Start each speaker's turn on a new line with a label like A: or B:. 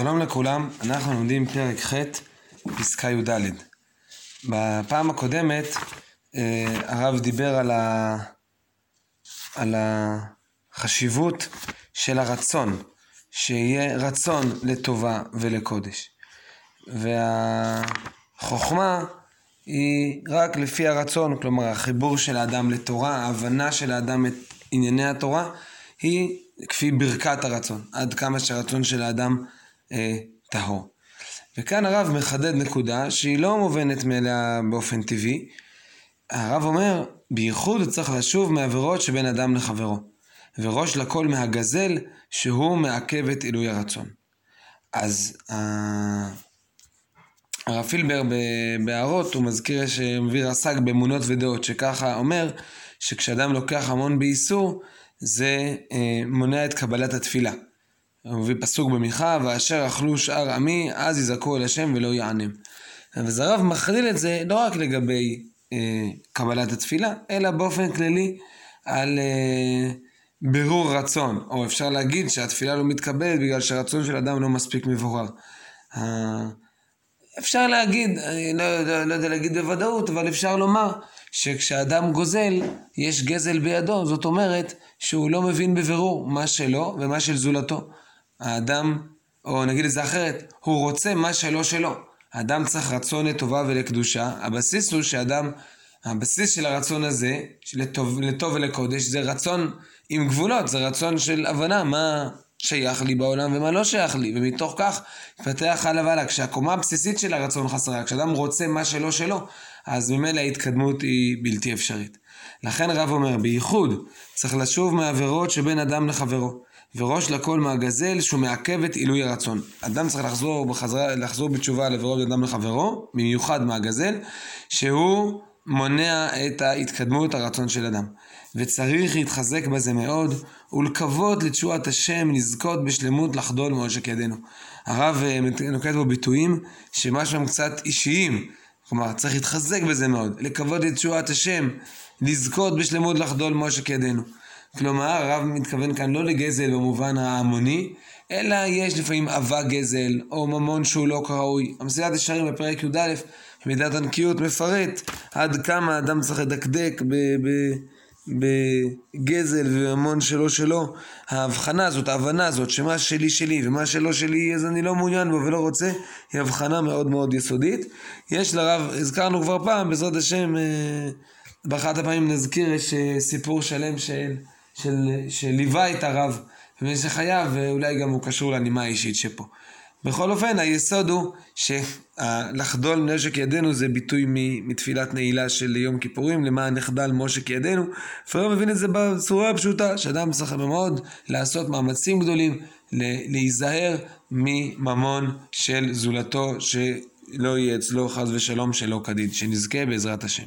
A: שלום לכולם, אנחנו לומדים פרק ח', פסקה י"ד. בפעם הקודמת אה, הרב דיבר על, ה... על החשיבות של הרצון, שיהיה רצון לטובה ולקודש. והחוכמה היא רק לפי הרצון, כלומר החיבור של האדם לתורה, ההבנה של האדם את ענייני התורה, היא כפי ברכת הרצון, עד כמה שהרצון של האדם אה, טהור. וכאן הרב מחדד נקודה שהיא לא מובנת מאליה באופן טבעי. הרב אומר, בייחוד צריך לשוב מעבירות שבין אדם לחברו, וראש לכל מהגזל שהוא מעכב את עילוי הרצון. אז אה, הרב פילבר בהערות הוא מזכיר שמביא רס"ג באמונות ודעות שככה אומר שכשאדם לוקח המון באיסור זה אה, מונע את קבלת התפילה. הוא פסוק במיכה, ואשר אכלו שאר עמי, אז יזעקו אל השם ולא יענם. אז הרב מכליל את זה לא רק לגבי אה, קבלת התפילה, אלא באופן כללי על אה, בירור רצון, או אפשר להגיד שהתפילה לא מתקבלת בגלל שהרצון של אדם לא מספיק מבורר. אה, אפשר להגיד, אני לא, לא, לא יודע להגיד בוודאות, אבל אפשר לומר שכשאדם גוזל, יש גזל בידו, זאת אומרת שהוא לא מבין בבירור מה שלו ומה של זולתו. האדם, או נגיד את זה אחרת, הוא רוצה מה שלא שלו. האדם צריך רצון לטובה ולקדושה, הבסיס הוא שאדם, הבסיס של הרצון הזה, לטוב, לטוב ולקודש, זה רצון עם גבולות, זה רצון של הבנה מה שייך לי בעולם ומה לא שייך לי, ומתוך כך מתפתח הלאה והלאה. כשהקומה הבסיסית של הרצון חסרה, כשאדם רוצה מה שלא שלו, אז ממילא ההתקדמות היא בלתי אפשרית. לכן רב אומר, בייחוד צריך לשוב מעבירות שבין אדם לחברו. וראש לכל מהגזל שהוא מעכב את עילוי הרצון. אדם צריך לחזור, בחזרה, לחזור בתשובה על עבירות אדם לחברו, במיוחד מהגזל, שהוא מונע את ההתקדמות הרצון של אדם. וצריך להתחזק בזה מאוד, ולקוות לתשועת השם, לזכות בשלמות לחדול מעושק ידינו. הרב אה, נוקט בו ביטויים שמה שהם קצת אישיים, כלומר צריך להתחזק בזה מאוד, לקוות לתשועת השם, לזכות בשלמות לחדול מעושק ידינו. כלומר, הרב מתכוון כאן לא לגזל במובן ההמוני, אלא יש לפעמים אבה גזל, או ממון שהוא לא כראוי. המסילת ישרים בפרק י"א, מידת הנקיות מפרט עד כמה אדם צריך לדקדק בגזל וממון שלו שלו. ההבחנה הזאת, ההבנה הזאת, שמה שלי שלי ומה שלא שלי אז אני לא מעוניין בו ולא רוצה, היא הבחנה מאוד מאוד יסודית. יש לרב, הזכרנו כבר פעם, בעזרת השם, אה, באחת הפעמים נזכיר, יש אה, סיפור שלם של... של, שליווה את הרב במשך חייו, ואולי גם הוא קשור לנימה האישית שפה. בכל אופן, היסוד הוא שלחדול נשק ידינו זה ביטוי מתפילת נעילה של יום כיפורים, למען נחדל מושק ידינו. פרעה מבין את זה בצורה הפשוטה, שאדם צריך מאוד לעשות מאמצים גדולים להיזהר מממון של זולתו, שלא יהיה אצלו חס ושלום שלא כדין, שנזכה בעזרת השם.